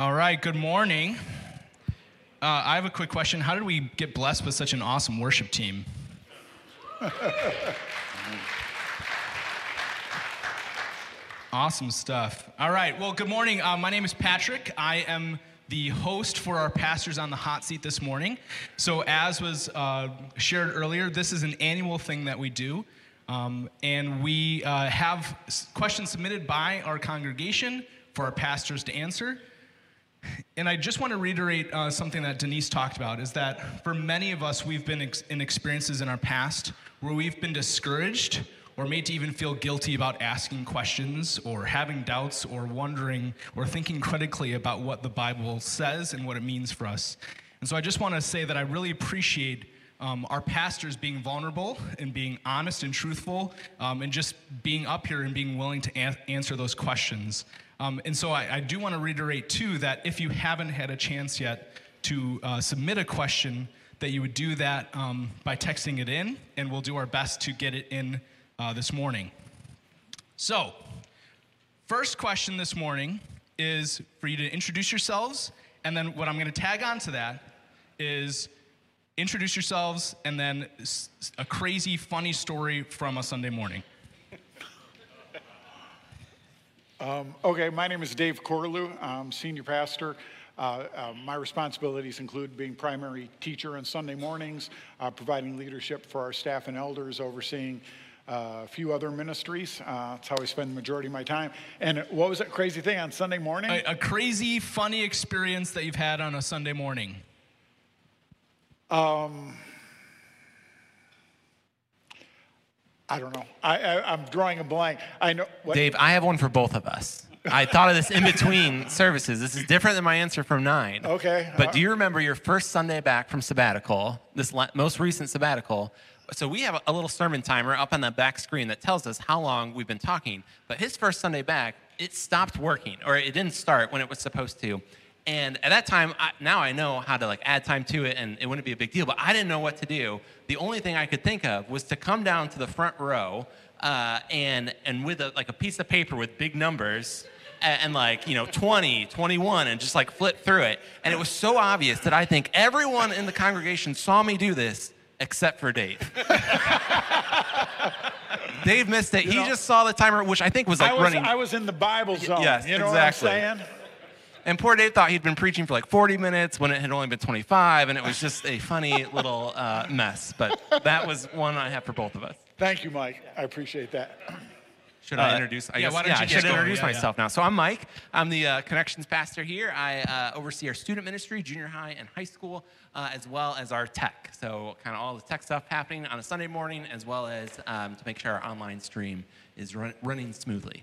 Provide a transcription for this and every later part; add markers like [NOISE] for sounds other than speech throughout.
All right, good morning. Uh, I have a quick question. How did we get blessed with such an awesome worship team? [LAUGHS] awesome stuff. All right, well, good morning. Uh, my name is Patrick. I am the host for our Pastors on the Hot Seat this morning. So, as was uh, shared earlier, this is an annual thing that we do. Um, and we uh, have questions submitted by our congregation for our pastors to answer. And I just want to reiterate uh, something that Denise talked about is that for many of us, we've been ex- in experiences in our past where we've been discouraged or made to even feel guilty about asking questions or having doubts or wondering or thinking critically about what the Bible says and what it means for us. And so I just want to say that I really appreciate um, our pastors being vulnerable and being honest and truthful um, and just being up here and being willing to a- answer those questions. Um, and so I, I do want to reiterate, too, that if you haven't had a chance yet to uh, submit a question, that you would do that um, by texting it in, and we'll do our best to get it in uh, this morning. So, first question this morning is for you to introduce yourselves, and then what I'm going to tag on to that is introduce yourselves and then a crazy, funny story from a Sunday morning. Um, okay, my name is Dave Corlew. I'm senior pastor. Uh, uh, my responsibilities include being primary teacher on Sunday mornings, uh, providing leadership for our staff and elders, overseeing uh, a few other ministries. Uh, that's how I spend the majority of my time. And what was that crazy thing on Sunday morning? A, a crazy, funny experience that you've had on a Sunday morning. Um, I don't know. I, I, am drawing a blank. I know. What? Dave, I have one for both of us. I thought of this in between [LAUGHS] services. This is different than my answer from nine. Okay. But uh, do you remember your first Sunday back from sabbatical, this most recent sabbatical? So we have a little sermon timer up on the back screen that tells us how long we've been talking. But his first Sunday back, it stopped working, or it didn't start when it was supposed to. And at that time, I, now I know how to like add time to it, and it wouldn't be a big deal. But I didn't know what to do. The only thing I could think of was to come down to the front row uh, and and with a, like a piece of paper with big numbers and, and, like you know 20 21 and just like flip through it and it was so obvious that i think everyone in the congregation saw me do this except for dave [LAUGHS] dave missed it you he know, just saw the timer which i think was like I was, running i was in the bible zone yes you know exactly. What i'm saying and poor Dave thought he'd been preaching for like 40 minutes when it had only been 25, and it was just a funny [LAUGHS] little uh, mess. But that was one I have for both of us. Thank you, Mike. I appreciate that. Should I uh, introduce? I yeah, guess, yeah, I should introduce yeah, myself yeah. now. So I'm Mike. I'm the uh, connections pastor here. I uh, oversee our student ministry, junior high and high school, uh, as well as our tech. So kind of all the tech stuff happening on a Sunday morning, as well as um, to make sure our online stream is run- running smoothly.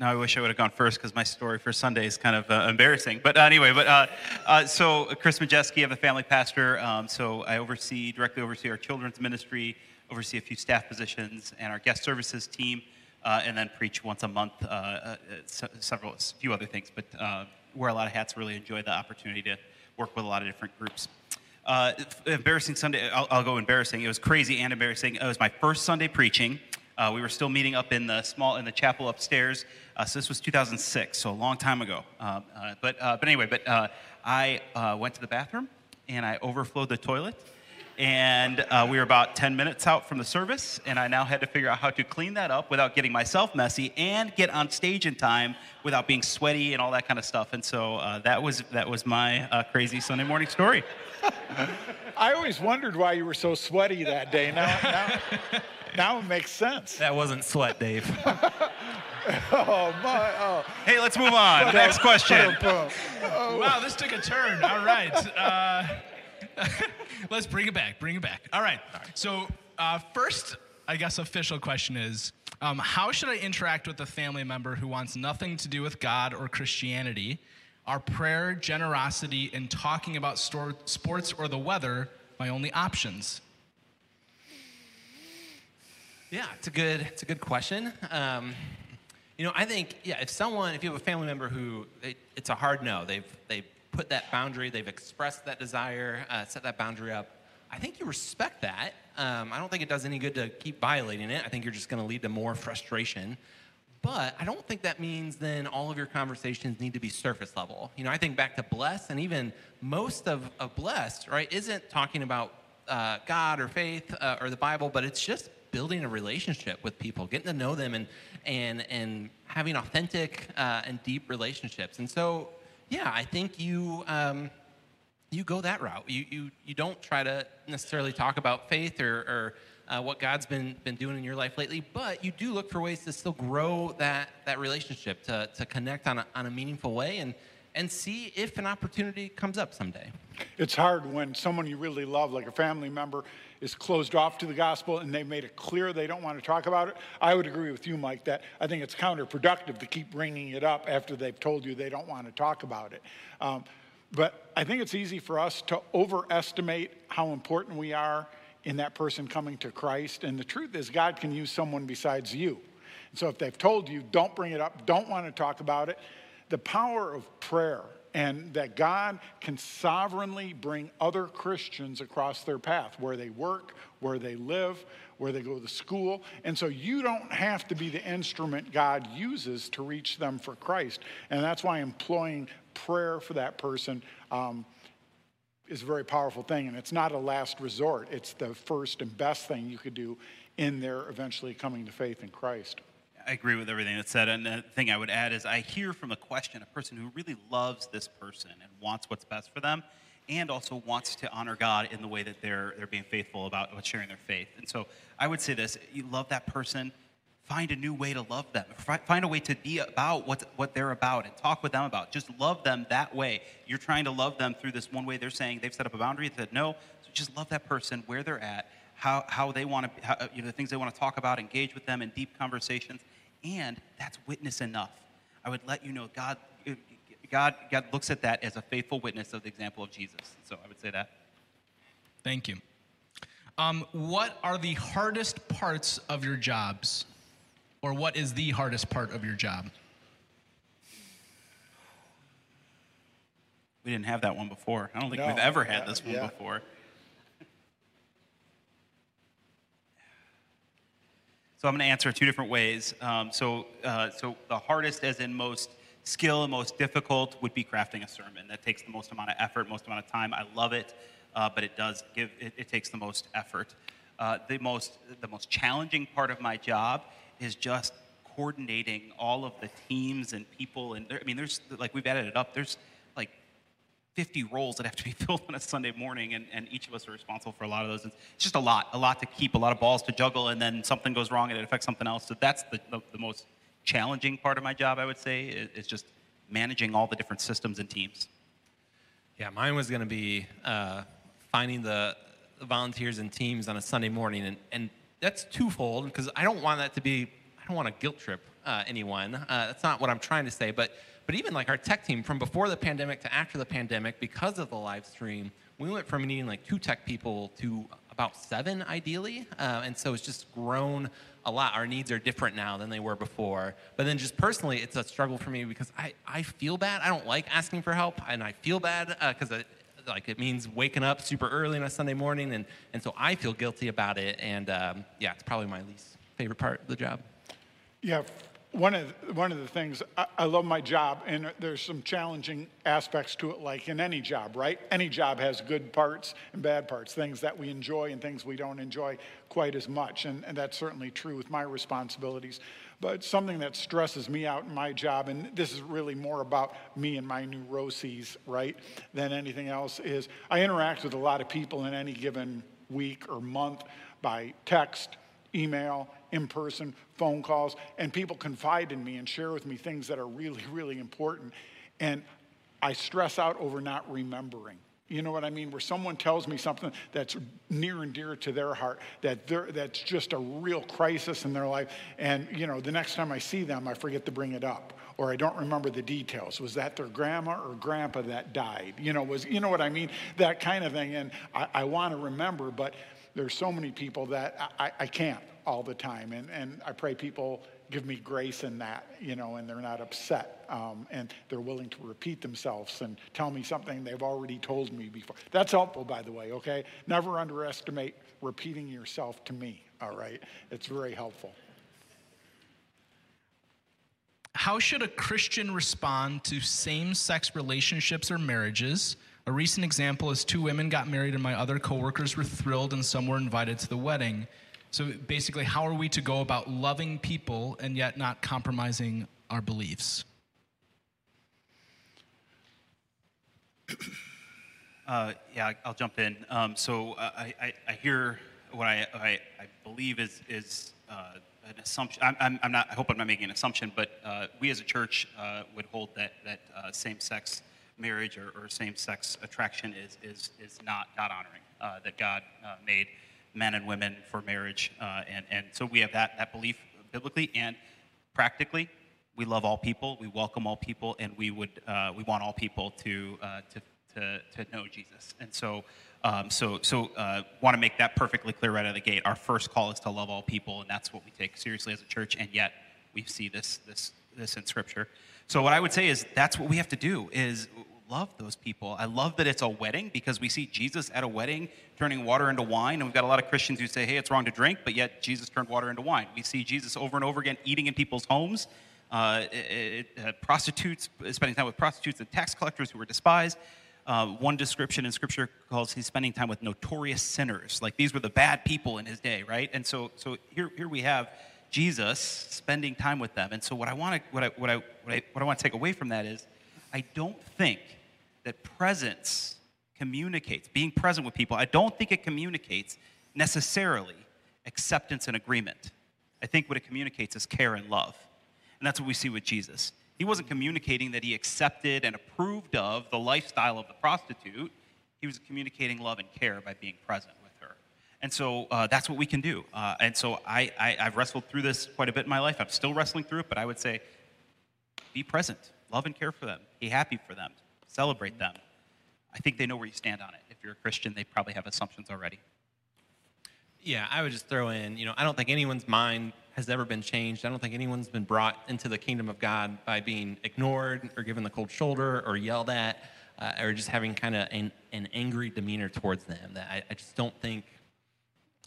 Now I wish I would have gone first because my story for Sunday is kind of uh, embarrassing. But anyway, but uh, uh, so Chris Majeski, I'm the family pastor. Um, so I oversee directly oversee our children's ministry, oversee a few staff positions, and our guest services team, uh, and then preach once a month. Uh, uh, several, a few other things, but wear a lot of hats. Really enjoy the opportunity to work with a lot of different groups. embarrassing Sunday. I'll, I'll, go embarrassing. It was crazy and embarrassing. It was my first Sunday preaching. Uh, we were still meeting up in the small in the chapel upstairs. Uh, so this was 2006, so a long time ago. Uh, uh but uh, but anyway, but uh, I went to the bathroom and I overflowed the toilet. And we were about 10 minutes out from the service, and I now had to figure out how to clean that up without getting myself messy and get on stage in time without being sweaty and all that kind of stuff. And so that was that was my crazy Sunday morning story. [LAUGHS] I always wondered why you were so sweaty that day. Now, now, [LAUGHS] now it makes sense. That wasn't sweat, Dave. [LAUGHS] oh my! Oh. Hey, let's move on. Next question. Oh. Wow, this took a turn. All right. Uh, [LAUGHS] let's bring it back. Bring it back. All right. So uh, first, I guess official question is. Um, how should I interact with a family member who wants nothing to do with God or Christianity? Are prayer, generosity, and talking about sports or the weather my only options? Yeah, it's a good it's a good question. Um, you know, I think yeah, if someone if you have a family member who they, it's a hard no, they've they put that boundary, they've expressed that desire, uh, set that boundary up. I think you respect that. Um, I don't think it does any good to keep violating it. I think you're just going to lead to more frustration. But I don't think that means then all of your conversations need to be surface level. You know, I think back to bless, and even most of, of blessed, right, isn't talking about uh, God or faith uh, or the Bible, but it's just building a relationship with people, getting to know them, and and and having authentic uh, and deep relationships. And so, yeah, I think you. Um, you go that route. You, you, you don't try to necessarily talk about faith or, or uh, what God's been, been doing in your life lately, but you do look for ways to still grow that, that relationship, to, to connect on a, on a meaningful way and, and see if an opportunity comes up someday. It's hard when someone you really love, like a family member, is closed off to the gospel and they've made it clear they don't want to talk about it. I would agree with you, Mike, that I think it's counterproductive to keep bringing it up after they've told you they don't want to talk about it. Um, but I think it's easy for us to overestimate how important we are in that person coming to Christ. And the truth is, God can use someone besides you. And so if they've told you, don't bring it up, don't want to talk about it, the power of prayer and that God can sovereignly bring other Christians across their path where they work, where they live, where they go to school. And so you don't have to be the instrument God uses to reach them for Christ. And that's why employing prayer for that person um, is a very powerful thing. And it's not a last resort, it's the first and best thing you could do in their eventually coming to faith in Christ. I agree with everything that's said. And the thing I would add is I hear from a question a person who really loves this person and wants what's best for them and also wants to honor God in the way that they're, they're being faithful about sharing their faith. And so I would say this you love that person, find a new way to love them. Find a way to be about what, what they're about and talk with them about. Just love them that way. You're trying to love them through this one way they're saying they've set up a boundary that no, so just love that person where they're at, how, how they want to, how, you know, the things they want to talk about, engage with them in deep conversations. And that's witness enough. I would let you know God, God, God looks at that as a faithful witness of the example of Jesus. So I would say that. Thank you. Um, what are the hardest parts of your jobs? Or what is the hardest part of your job? We didn't have that one before. I don't think No. we've ever had this one yeah. before. So I'm going to answer two different ways. Um, so, uh, so the hardest, as in most skill most difficult, would be crafting a sermon. That takes the most amount of effort, most amount of time. I love it, uh, but it does give. It, it takes the most effort. Uh, the most the most challenging part of my job is just coordinating all of the teams and people. And there, I mean, there's like we've added it up. There's 50 roles that have to be [LAUGHS] filled on a Sunday morning, and, and each of us are responsible for a lot of those. It's just a lot, a lot to keep, a lot of balls to juggle, and then something goes wrong and it affects something else. So that's the, the, the most challenging part of my job, I would say, is, is just managing all the different systems and teams. Yeah, mine was going to be uh, finding the, the volunteers and teams on a Sunday morning, and, and that's twofold because I don't want that to be. I don't want to guilt trip uh, anyone. Uh, that's not what I'm trying to say. But but even like our tech team, from before the pandemic to after the pandemic, because of the live stream, we went from needing like two tech people to about seven ideally, uh, and so it's just grown a lot. Our needs are different now than they were before. But then just personally, it's a struggle for me because I, I feel bad. I don't like asking for help, and I feel bad because it like it means waking up super early on a Sunday morning, and and so I feel guilty about it. And um, yeah, it's probably my least favorite part of the job. Yeah, one of one of the things I, I love my job, and there's some challenging aspects to it, like in any job, right? Any job has good parts and bad parts, things that we enjoy and things we don't enjoy quite as much, and, and that's certainly true with my responsibilities. But something that stresses me out in my job, and this is really more about me and my neuroses, right, than anything else, is I interact with a lot of people in any given week or month by text, email, in person, phone calls, and people confide in me and share with me things that are really, [LAUGHS] really important. And I stress out over not remembering. You know what I mean? Where someone tells me something that's near and dear to their heart, that that's just a real crisis in their life, and you know, the next time I see them, I forget to bring it up, or I don't remember the details. Was that their grandma or grandpa that died? You know, was you know what I mean? That kind of thing, and I, I want to remember, but there's so many people that I, I can't all the time, and and I pray people give me grace in that, you know, and they're not upset um, and they're willing to repeat themselves and tell me something they've already told me before. That's helpful, by the way, okay? Never underestimate repeating yourself to me, all right? It's very helpful. how should a Christian respond to same sex relationships or marriages? A recent example is two women got married, and my other coworkers were thrilled, and some were invited to the wedding. So basically, how are we to go about loving people and yet not compromising our beliefs? [COUGHS] Uh, yeah, I'll jump in. Um, so I, I, I hear what I, I, I believe is, is uh, an assumption. I'm, I'm, I'm, not, I hope I'm not making an assumption, but uh, we as a church uh, would hold that, that uh, same sex marriage or, or same sex attraction is, is, is not God honoring, uh, that God uh, made men and women for marriage. Uh, and, and so we have that, that belief biblically and practically. We love all people, we welcome all people, and we, would, we want all people to, to to, to know Jesus. And so, um, so, so uh, want to make that perfectly clear right out of the gate. Our first call is to love all people, and that's what we take seriously as a church. And yet, we see this, this, this in Scripture. So, what I would say is that's what we have to do: is love those people. I love that it's a wedding because we see Jesus at a wedding turning water into wine. And we've got a lot of Christians who say, hey, it's wrong to drink, but yet Jesus turned water into wine. We see Jesus over and over again eating in people's homes, uh, it, uh, prostitutes, spending time with prostitutes and tax collectors who were despised. Uh, one description in scripture calls he's spending time with notorious sinners. Like these were the bad people in his day, right? And so, so here, here we have Jesus spending time with them. And so what I want to, what I, what I, what I, what I want to take away from that is, I don't think that presence communicates, being present with people, I don't think it communicates necessarily acceptance and agreement. I think what it communicates is care and love. And that's what we see with Jesus. He wasn't communicating that he accepted and approved of the lifestyle of the prostitute. He was communicating love and care by being present with her. And so uh, that's what we can do. Uh, and so I, I, I've wrestled through this quite a bit in my life. I'm still wrestling through it, but I would say be present, love and care for them, be happy for them, celebrate them. I think they know where you stand on it. If you're a Christian, they probably have assumptions already. Yeah, I would just throw in, you know, I don't think anyone's mind has ever been changed. I don't think anyone's been brought into the kingdom of God by being ignored or given the cold shoulder or yelled at uh, or just having kind of an, an, angry demeanor towards them. That I, I just don't think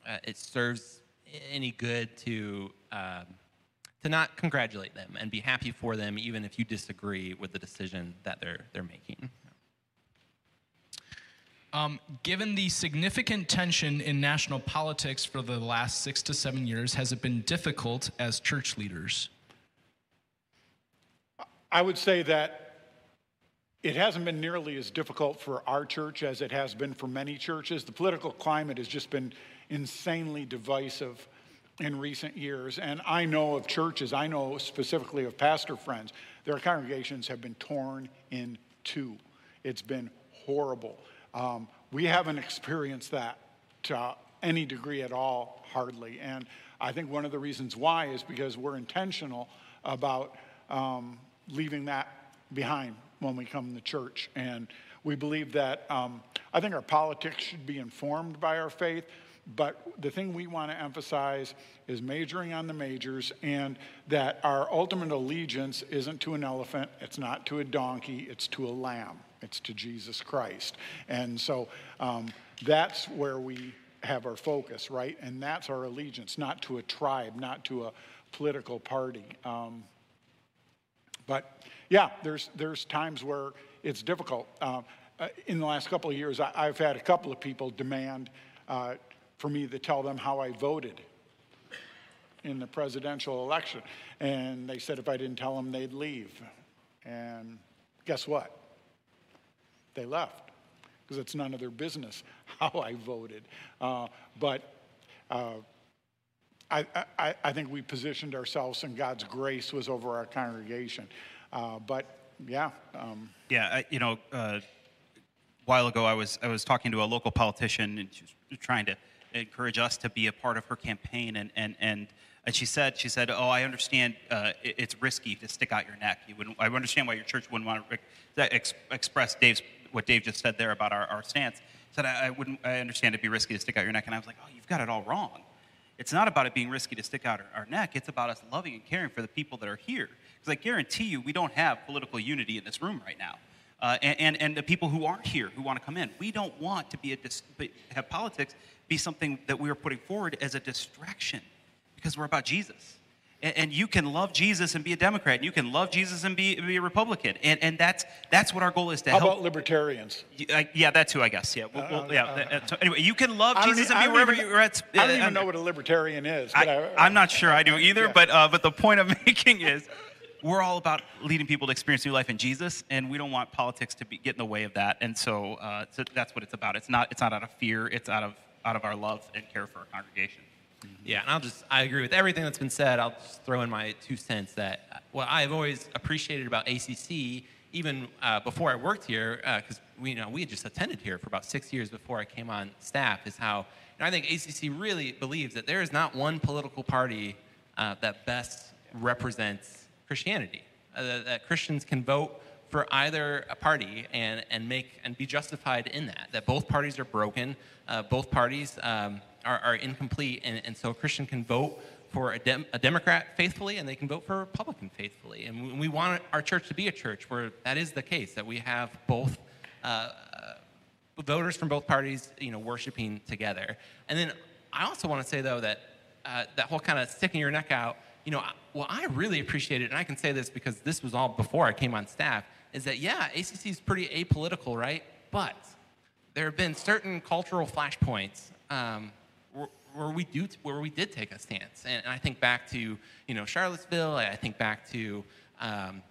uh, it serves any good to um, to not congratulate them and be happy for them, even if you disagree with the decision that they're they're making. Um, given the significant tension in national politics for the last six to seven years, has it been difficult as church leaders? I would say that it hasn't been nearly as difficult for our church as it has been for many churches. The political climate has just been insanely divisive in recent years. And I know of churches, I know specifically of pastor friends, their congregations have been torn in two. It's been horrible. Um, we haven't experienced that to any degree at all, hardly. And I think one of the reasons why is because we're intentional about um, leaving that behind when we come to church. And we believe that um, I think our politics should be informed by our faith. But the thing we want to emphasize is majoring on the majors and that our ultimate allegiance isn't to an elephant, it's not to a donkey, it's to a lamb. It's to Jesus Christ. And so um, that's where we have our focus, right? And that's our allegiance, not to a tribe, not to a political party. Um, but yeah, there's, there's times where it's difficult. Uh, uh in the last couple of years, I, have had a couple of people demand uh, for me to tell them how I voted in the presidential election. And they said if I didn't tell them, they'd leave. And guess what? they left because it's none of their business [LAUGHS] how I voted. Uh, but uh, I, I, I, think we positioned ourselves and God's grace was over our congregation. Uh, but yeah. Um, yeah, I, you know, uh, a while ago I was, I was talking to a local politician and she was trying to encourage us to be a part of her campaign. And, and, and, and she said, she said, oh, I understand uh, it's risky to stick out your neck. You wouldn't, I understand why your church wouldn't want to ex- express Dave's what Dave just said there about our, our stance. Said I, I wouldn't. I understand it'd be risky to stick out your neck, and I was like, oh, you've got it all wrong. It's not about it being risky to stick out our, our neck. It's about us loving and caring for the people that are here. Because I guarantee you, we don't have political unity in this room right now. Uh, and, and, the people who aren't here who want to come in. We don't want to be a dis- have politics be something that we are putting forward as a distraction because we're about Jesus. And, and you can love Jesus and be a Democrat. And you can love Jesus and be, be a Republican. And, and that's, that's what our goal is to How help. about libertarians? Uh, yeah, that too, I guess. Yeah. Well, well, yeah. that- that- so anyway, you can love Jesus and I be don't wherever even- you're at. I don't uh, even know what a libertarian is. I, I, I'm not sure I do either, Yeah. but uh, but the point I'm [LAUGHS] making is we're all about leading people to experience new life in Jesus, and we don't want politics to be, get in the way of that. And so, uh, so that's what it's about. It's not it's not out of fear. It's out of out of our love and care for our congregation. Yeah, and I'll just, I agree with everything that's been said. I'll just throw in my two cents that uh, what I've always appreciated about ACC, even uh, before I worked here, because we, you know, we had just attended here for about six years before I came on staff, is how, I think ACC really believes that there is not one political party uh, that best represents Christianity. Uh, that, Christians can vote for either a party and, and make and be justified in that. That both parties are broken, uh, both parties um, are, are incomplete, and, and so a Christian can vote for a, dem- a Democrat faithfully and they can vote for a Republican faithfully. And we, we want our church to be a church where that is the case, that we have both uh, voters from both parties, you know, worshiping together. And then I also want to say though that uh, that whole kind of sticking your neck out, you know, well, I really appreciate it, and I can say this because this was all before I came on staff. Is that yeah, ACC is pretty apolitical, right? But there have been certain cultural flashpoints um, where, where we do where we did take a stance, and, and I think back to you know Charlottesville. I think back to um,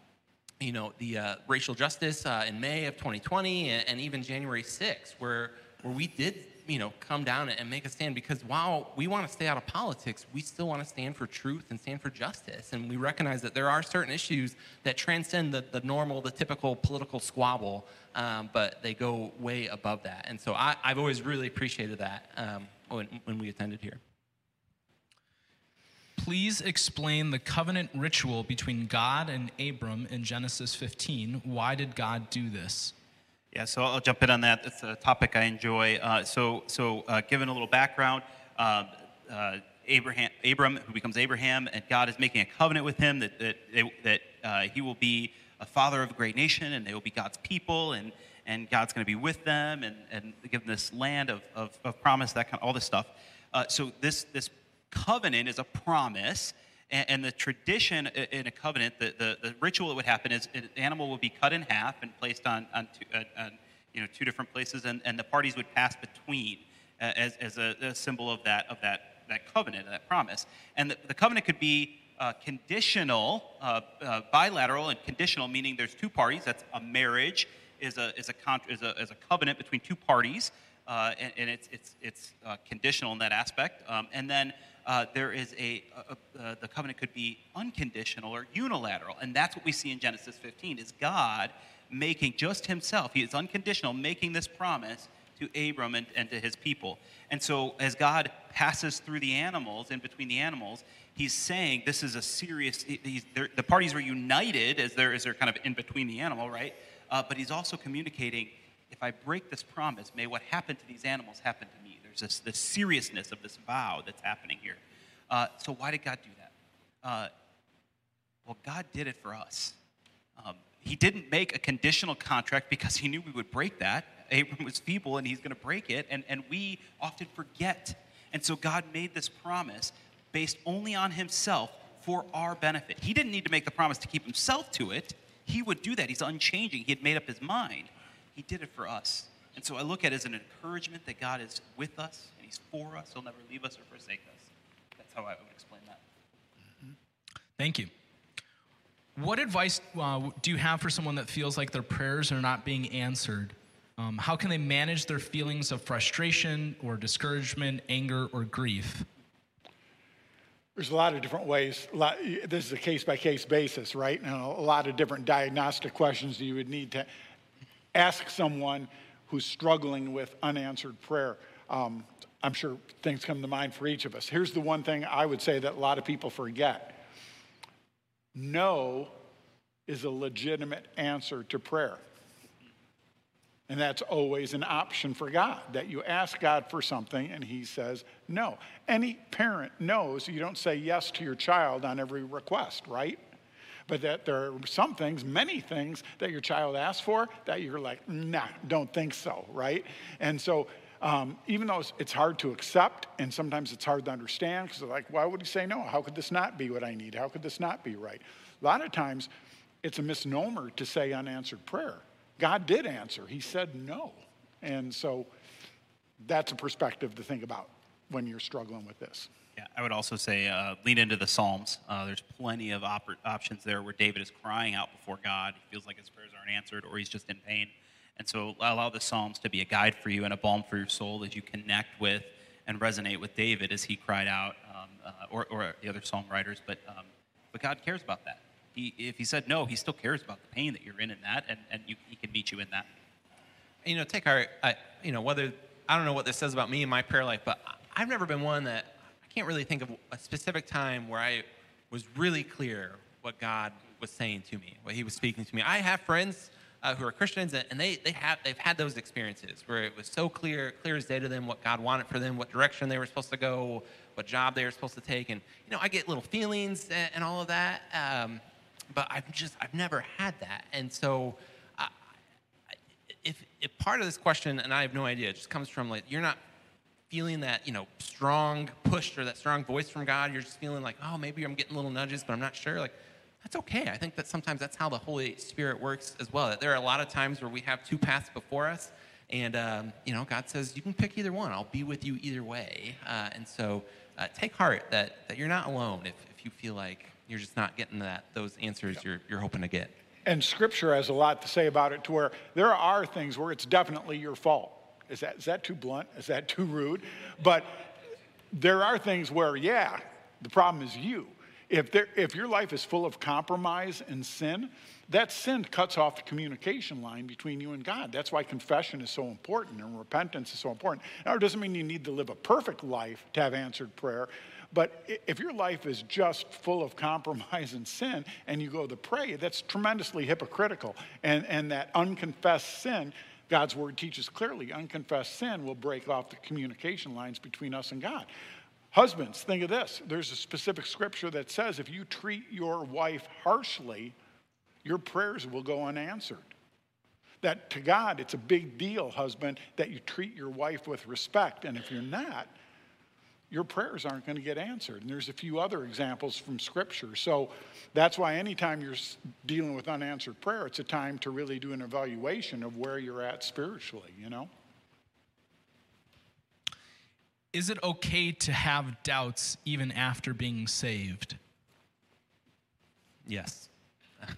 you know, the uh, racial justice uh, in May of 2020 and, and even January 6th, where, where we did, you know, come down and make a stand because while we want to stay out of politics, we still want to stand for truth and stand for justice. And we recognize that there are certain issues that transcend the, the normal, the typical political squabble, um, but they go way above that. And so I, I've always really appreciated that um, when, when we attended here. Please explain the covenant ritual between God and Abram in Genesis 15. Why did God do this? Yeah, so I'll jump in on that. It's a topic I enjoy. Uh, so, so uh, given a little background, uh, uh, Abraham, Abram, who becomes Abraham, and God is making a covenant with him that that, they, that uh, he will be a father of a great nation, and they will be God's people, and and God's going to be with them, and and give them this land of, of, of promise, that kind, all this stuff. Uh, so this this covenant is a promise. And, and the tradition in a covenant, the, the, the ritual that would happen is an animal would be cut in half and placed on, on, two, on you know, two different places, and, and the parties would pass between uh, as, as a, a symbol of that, of that, that covenant, that promise. And the, the covenant could be uh, conditional, uh, uh, bilateral, and conditional, meaning there's two parties. That's a marriage is a, is a, con- is a, is a covenant between two parties, uh, and, and it's, it's, it's uh, conditional in that aspect. Um, and then uh, there is a, a, a- the covenant could be unconditional or unilateral, and that's what we see in Genesis 15 is God making just himself, he is unconditional, making this promise to Abram and, and to his people. And so as God passes through the animals, in between the animals, he's saying this is a serious, the parties are united as they're, as they're kind of in between the animal, right? Uh, but he's also communicating, if I break this promise, may what happened to these animals happen to. There's this, this seriousness of this vow that's happening here. Uh, so why did God do that? Uh, well, God did it for us. Um, he didn't make a conditional contract because he knew we would break that. Abram was feeble and he's going to break it, and, and we often forget. And so God made this promise based only on himself for our benefit. He didn't need to make the promise to keep himself to it. He would do that. He's unchanging. He had made up his mind. He did it for us. And so I look at it as an encouragement that God is with us and he's for us. He'll never leave us or forsake us. That's how I would explain that. Thank you. What advice uh, do you have for someone that feels like their prayers are not being answered? Um, how can they manage their feelings of frustration or discouragement, anger, or grief? There's a lot of different ways. Lot- This is a case by case basis, right? And a lot of different diagnostic questions that you would need to ask someone who's struggling with unanswered prayer. Um, I'm sure things come to mind for each of us. Here's the one thing I would say that a lot of people forget no is a legitimate answer to prayer. And that's always an option for God, that you ask God for something and He says no. Any parent knows you don't say yes to your child on every request, right? But that there are some things, many things that your child asks for that you're like, nah, don't think so, right? And so um, even though it's, hard to accept and sometimes it's hard to understand because like, why would he say no? How could this not be what I need? How could this not be right? A lot of times it's a misnomer to say unanswered prayer. God did answer, He said no. And so that's a perspective to think about when you're struggling with this. Yeah, I would also say uh, lean into the Psalms. Uh, there's plenty of op- options there where David is crying out before God. He feels like his prayers aren't answered or he's just in pain. And so allow the Psalms to be a guide for you and a balm for your soul as you connect with and resonate with David as he cried out, um, uh, or, or, the other psalm writers. But, um, but God cares about that. He, if he said no, he still cares about the pain that you're in in that, and, and you, he can meet you in that. You know, take our, you know, whether, I don't know what this says about me and my prayer life, but I've never been one that, can't really think of a specific time where I was really clear what God was saying to me, what he was speaking to me. I have friends uh, who are Christians, and they, they have, they've had those experiences where it was so clear, clear as day to them what God wanted for them, what direction they were supposed to go, what job they were supposed to take. And, you know, I get little feelings and, and all of that, um, but I've just, I've never had that. And so, uh, if, if part of this question, and I have no idea, it just comes from like, you're not feeling that, you know, strong push or that strong voice from God, you're just feeling like, oh, maybe I'm getting little nudges, but I'm not sure. Like, that's okay. I think that sometimes that's how the Holy Spirit works as well. That there are a lot of times where we have two paths before us, and um, you know, God says you can pick either one. I'll be with you either way. Uh, and so, uh, take heart that that you're not alone if, if you feel like you're just not getting that those answers you're you're hoping to get. And Scripture has a lot to say about it. To where there are things where it's definitely your fault. Is that is that too blunt? Is that too rude? But there are things where, yeah, the problem is you. If, there, if your life is full of compromise and sin, that sin cuts off the communication line between you and God. That's why confession is so important and repentance is so important. Now, it doesn't mean you need to live a perfect life to have answered prayer, but if your life is just full of [LAUGHS] compromise and sin and you go to pray, that's tremendously hypocritical. And, and that unconfessed sin, God's word teaches clearly, unconfessed sin will break off the communication lines between us and God. Husbands, think of this. There's a specific scripture that says if you treat your wife harshly, your prayers will go unanswered. That to God, it's a big deal, husband, that you treat your wife with respect. And if you're not, your prayers aren't going to get answered. And there's a few other examples from Scripture. So that's why anytime you're dealing with unanswered prayer, it's a time to really do an evaluation of where you're at spiritually, you know? Is it okay to have doubts even after being saved? Yes. [LAUGHS]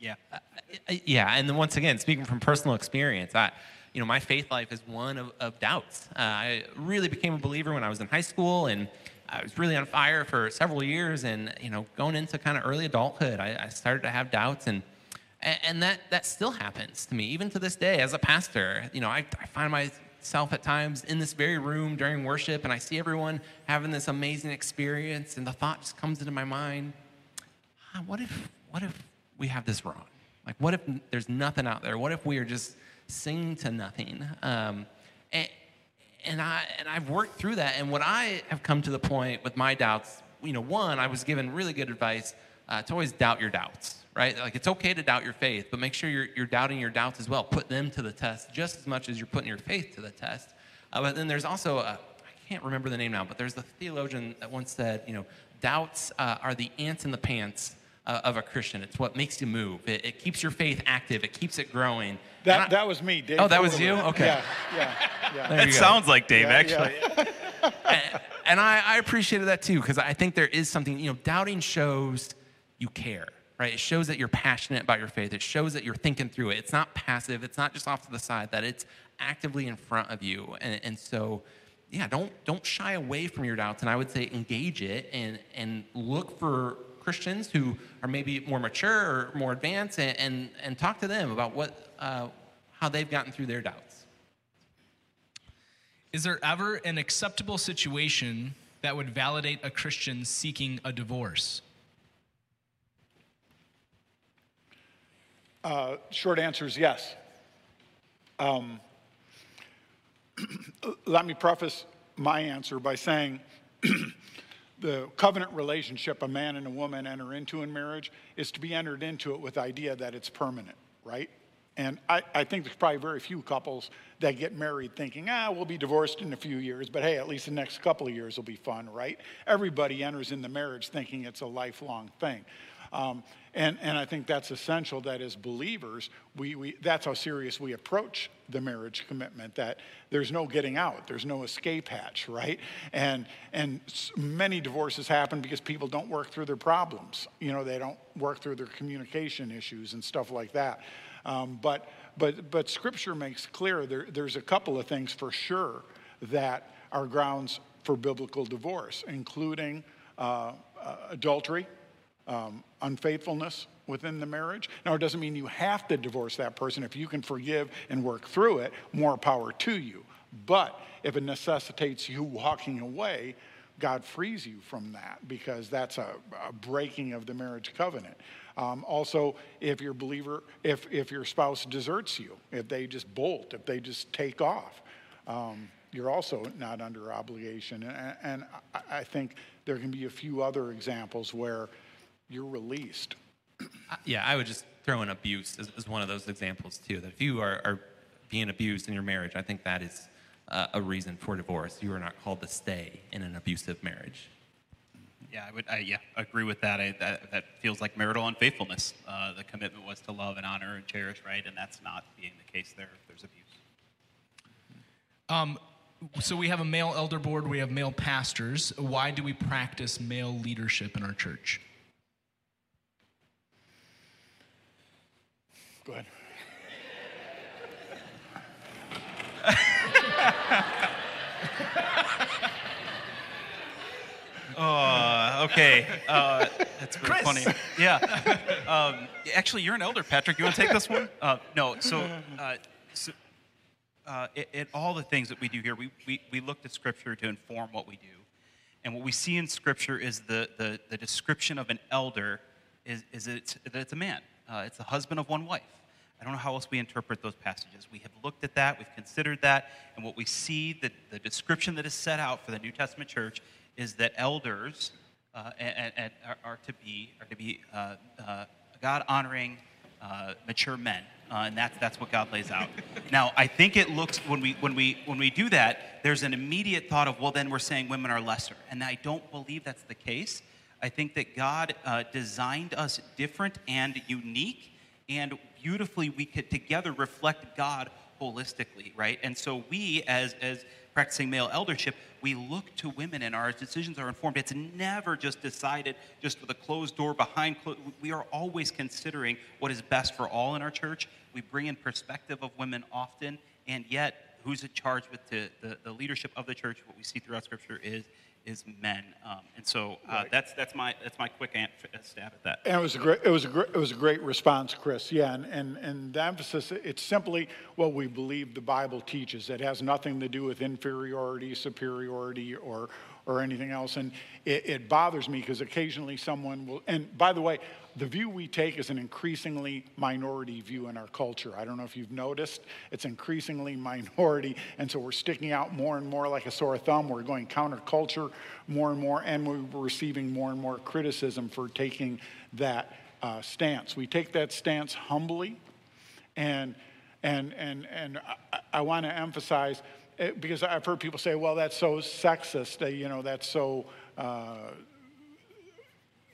Yeah. Uh, yeah, and then once again, speaking from personal experience, I, you know, my faith life is one of, of doubts. Uh, I really became a believer when I was in high school, and I was really on fire for several years. And you know, going into kind of early adulthood, I, I started to have doubts, and and that that still happens to me even to this day as a pastor. You know, I, I find my myself at times in this very room during worship and I see everyone having this amazing experience and the thought just comes into my mind, ah, what if what if we have this wrong? Like what if there's nothing out there? What if we are just singing to nothing? Um, and, and I and I've worked through that. And what I have come to the point with my doubts, you know, one, I was given really good advice uh, to always doubt your doubts right? Like it's okay to doubt your faith, but make sure you're, you're doubting your doubts as well. Put them to the test just as much as you're putting your faith to the test. Uh, but then there's also, a, I can't remember the name now, but there's the theologian that once said, you know, doubts uh, are the ants in the pants uh, of a Christian. It's what makes you move. It, it, keeps your faith active. It keeps it growing. That, I, that was me, Dave. Oh, that was you? Okay. Yeah, yeah, yeah. That sounds like Dave, yeah, actually. Yeah. [LAUGHS] and, and I, I appreciated that too, because I think there is something, you know, doubting shows you care right? It shows that you're passionate about your faith. It shows that you're thinking through it. It's not passive, it's not just off to the side, that it's actively in front of you. And, and so, yeah, don't, don't shy away from your doubts. And I would say engage it and, and look for Christians who are maybe more mature or more advanced and, and, and talk to them about what, uh, how they've gotten through their doubts. Is there ever an acceptable situation that would validate a Christian seeking a divorce? Uh, short answer is yes. Um, [CLEARS THROAT] let me preface my answer by saying [CLEARS THROAT] the covenant relationship a man and a woman enter into in marriage is to be entered into it with the idea that it's permanent, right? and I, I think there's probably very few couples that get married thinking, ah, we'll be divorced in a few years, but hey, at least the next couple of years will be fun, right? Everybody enters in the marriage thinking it's a lifelong thing. Um, and, and I think that's essential that as believers, we, we, that's how serious we approach the marriage commitment, that there's no getting out, there's no escape hatch, right? And, and many divorces happen because people don't work through their problems. You know, they don't work through their communication issues and stuff like that. Um, but, but, but Scripture makes clear there, there's a couple of things for sure that are grounds for biblical divorce, including uh, uh, adultery um, unfaithfulness within the marriage. Now, it doesn't mean you have to divorce that person. If you can forgive and work through it, more power to you. But if it necessitates you walking away, God frees you from that because that's a, a breaking of the marriage covenant. Um, also, if your believer, if, if your spouse deserts you, if they just bolt, if they just take off, um, you're also not under obligation. And, and I, I think there can be a few other examples where you're released. Yeah, I would just throw in abuse as, as one of those examples too. That if you are, are being abused in your marriage, I think that is uh, a reason for divorce. You are not called to stay in an abusive marriage. Yeah, I would. I, yeah, agree with that. I, that. That feels like marital unfaithfulness. Uh, the commitment was to love and honor and cherish, right? And that's not being the case there. If there's abuse. Um, so we have a male elder board. We have male pastors. Why do we practice male leadership in our church? Go ahead. [LAUGHS] Oh, okay. Uh, that's very funny. Yeah. [LAUGHS] Um, actually, you're an elder, Patrick. You want to take this one? Uh, no. So, uh, so uh, it, it, all the things that we do here, we, we, we looked at Scripture to inform what we do. And what we see in Scripture is the, the, the description of an elder is, is it's, that it's a man. Uh, it's the husband of one wife. I don't know how else we interpret those passages. We have looked at that, we've considered that, and what we see, the, the description that is set out for the New Testament church is that elders uh, and, and are, are, to be, are to be uh, uh, God honoring, uh, mature men. Uh, and that's, that's what God lays out. [LAUGHS] now, I think it looks, when we, when, we, when we do that, there's an immediate thought of, well, then we're saying women are lesser. And I don't believe that's the case. I think that God uh, designed us different and unique and beautifully we could together reflect God holistically, right? And so we, as, as practicing male eldership, we look to women and our decisions are informed. It's never just decided just with a closed door behind. Clo- we are always considering what is best for all in our church. We bring in perspective of women often, and yet who's in charge with the, the, the leadership of the church? What we see throughout Scripture is is men. Um, and so uh, right. that's that's my that's my quick uh, stab at that. And it was a great it was a great, it was a great response, Chris. Yeah, and, and and the emphasis it's simply what we believe the Bible teaches. It has nothing to do with inferiority, superiority, or or anything else. And it, it bothers me because occasionally someone will. And by the way, the view we take is an increasingly minority view in our culture. I don't know if you've noticed, it's increasingly [LAUGHS] minority. And so we're sticking out more and more like a sore thumb. We're going counterculture more and more, and we're receiving more and more criticism for taking that uh, stance. We take that stance humbly, and and and and I, I want to emphasize it, because I've heard people say, "Well, that's so sexist," you know, that's so, uh,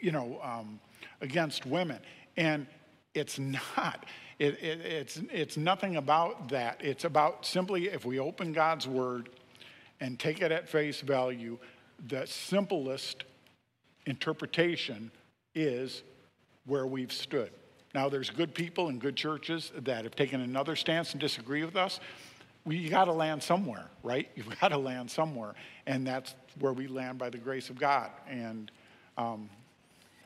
you know. Um, against women. And it's not. It, it, it's, it's nothing about that. It's about simply if we open God's word and take it at face value, the simplest interpretation is where we've stood. Now, there's good people and good churches that have taken another stance and disagree with us. We got to land somewhere, right? [LAUGHS] You've got to land somewhere, and that's where we land by the grace of God. And um,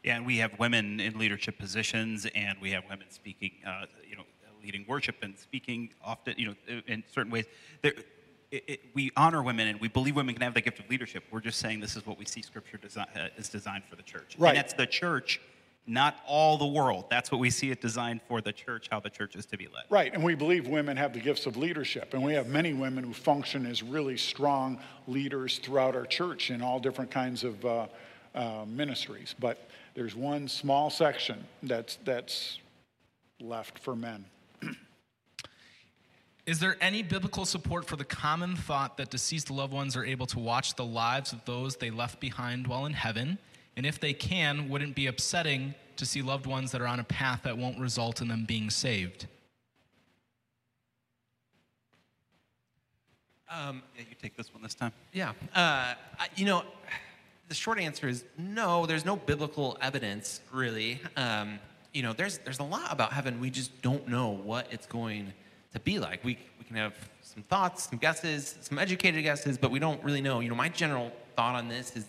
and we have women in leadership positions, and we have women speaking, uh, you know, leading worship and speaking often, you know, in certain ways. There, it, it, we honor women and we believe women can have the gift of leadership. We're just saying this is what we see Scripture design, uh, is designed for the church. Right. And that's the church, not all the world. That's what we see it designed for the church, how the church is to be led. Right. And we believe women have the gifts of leadership. And we have many women who function as really strong leaders throughout our church in all different kinds of uh, uh, ministries. But there's one small section that's, that's left for men. [CLEARS THROAT] Is there any biblical support for the common thought that deceased loved ones are able to watch the lives of those they left behind while in heaven? And if they can, wouldn't it be upsetting to see loved ones that are on a path that won't result in them being saved? Um, yeah, you take this one this time. Yeah. Uh, I- you know, the short answer is no. There's no biblical evidence, really. Um, you know, there's there's a lot about heaven we just don't know what it's going to be like. We we can have some thoughts, some guesses, some educated guesses, but we don't really know. You know, my general thought on this is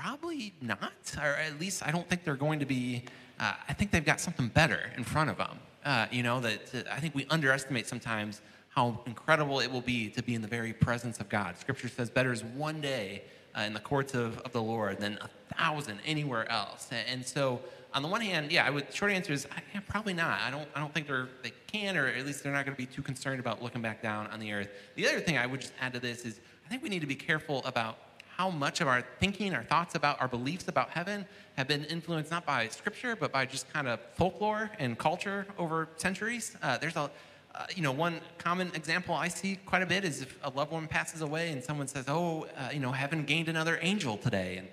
probably not, or at least I don't think they're going to be. Uh, I think they've got something better in front of them. Uh, you know, that that I think we underestimate sometimes how incredible it will be to be in the very presence of God. Scripture says, better is one day uh, in the courts of, of the Lord than a thousand anywhere else. And, and so, on the one hand, yeah, I would. Short answer is I, yeah, probably not. I don't. I don't think they're they can, or at least they're not going to be too concerned about looking back down on the earth. The other thing I would just add to this is I think we need to be careful about how much of our thinking, our thoughts about our beliefs about heaven have been influenced not by scripture, but by just kind of folklore and culture over centuries. Uh, there's a uh, you know, one common example I see quite a bit is if a loved one passes away and someone says, "Oh, uh, you know, heaven gained another angel today," and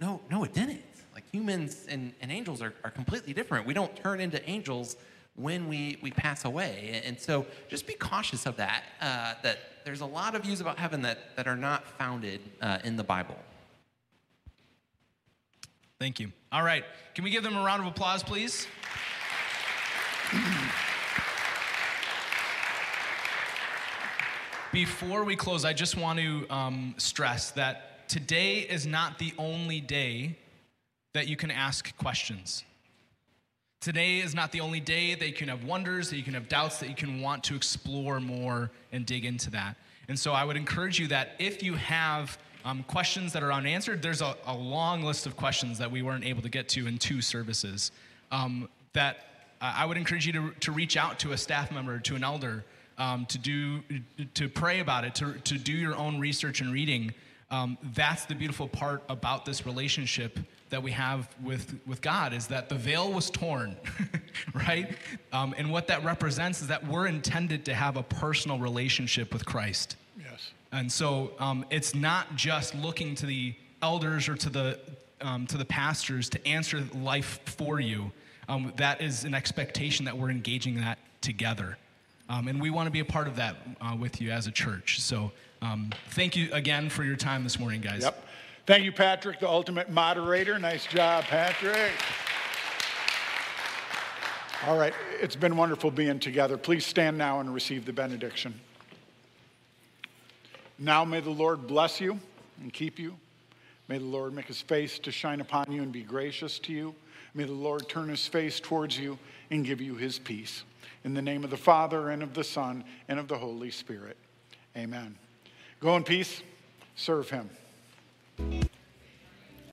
no, no, it didn't. Like humans and, and angels are, are completely different. We don't turn into angels when we, we pass away, and so just be cautious of that. Uh, that there's a lot of views about heaven that that are not founded uh, in the Bible. Thank you. All right. Can we give them a round of applause, please? [CLEARS THROAT] Before we close, I just want to um, stress that today is not the only day that you can ask questions. Today is not the only day that you can have wonders, that you can have doubts, that you can want to explore more and dig into that. And so I would encourage you that if you have um, questions that are unanswered, there's a, a, long list of questions that we weren't able to get to in two services. Um, that I would encourage you to, to reach out to a staff member, to an elder, um, to do to pray about it, to, to do your own research and reading. Um, that's the beautiful part about this relationship that we have with, with God is that the veil was torn, [LAUGHS] right? Um, and what that represents is that we're intended to have a personal relationship with Christ. Yes. And so um, it's not just looking to the elders or to the, um, to the pastors to answer life for you. Um, that is an expectation that we're engaging that together. Um, and we want to be a part of that uh, with you as a church. So um, thank you again for your time this morning, guys. Yep. Thank you, Patrick, the ultimate moderator. Nice job, Patrick. All right, it's been wonderful being together. Please stand now and receive the benediction. Now may the Lord bless you and keep you. May the Lord make his face to shine upon you and be gracious to you. May the Lord turn his face towards you and give you his peace. In the name of the Father, and of the Son, and of the Holy Spirit. Amen. Go in peace, serve him.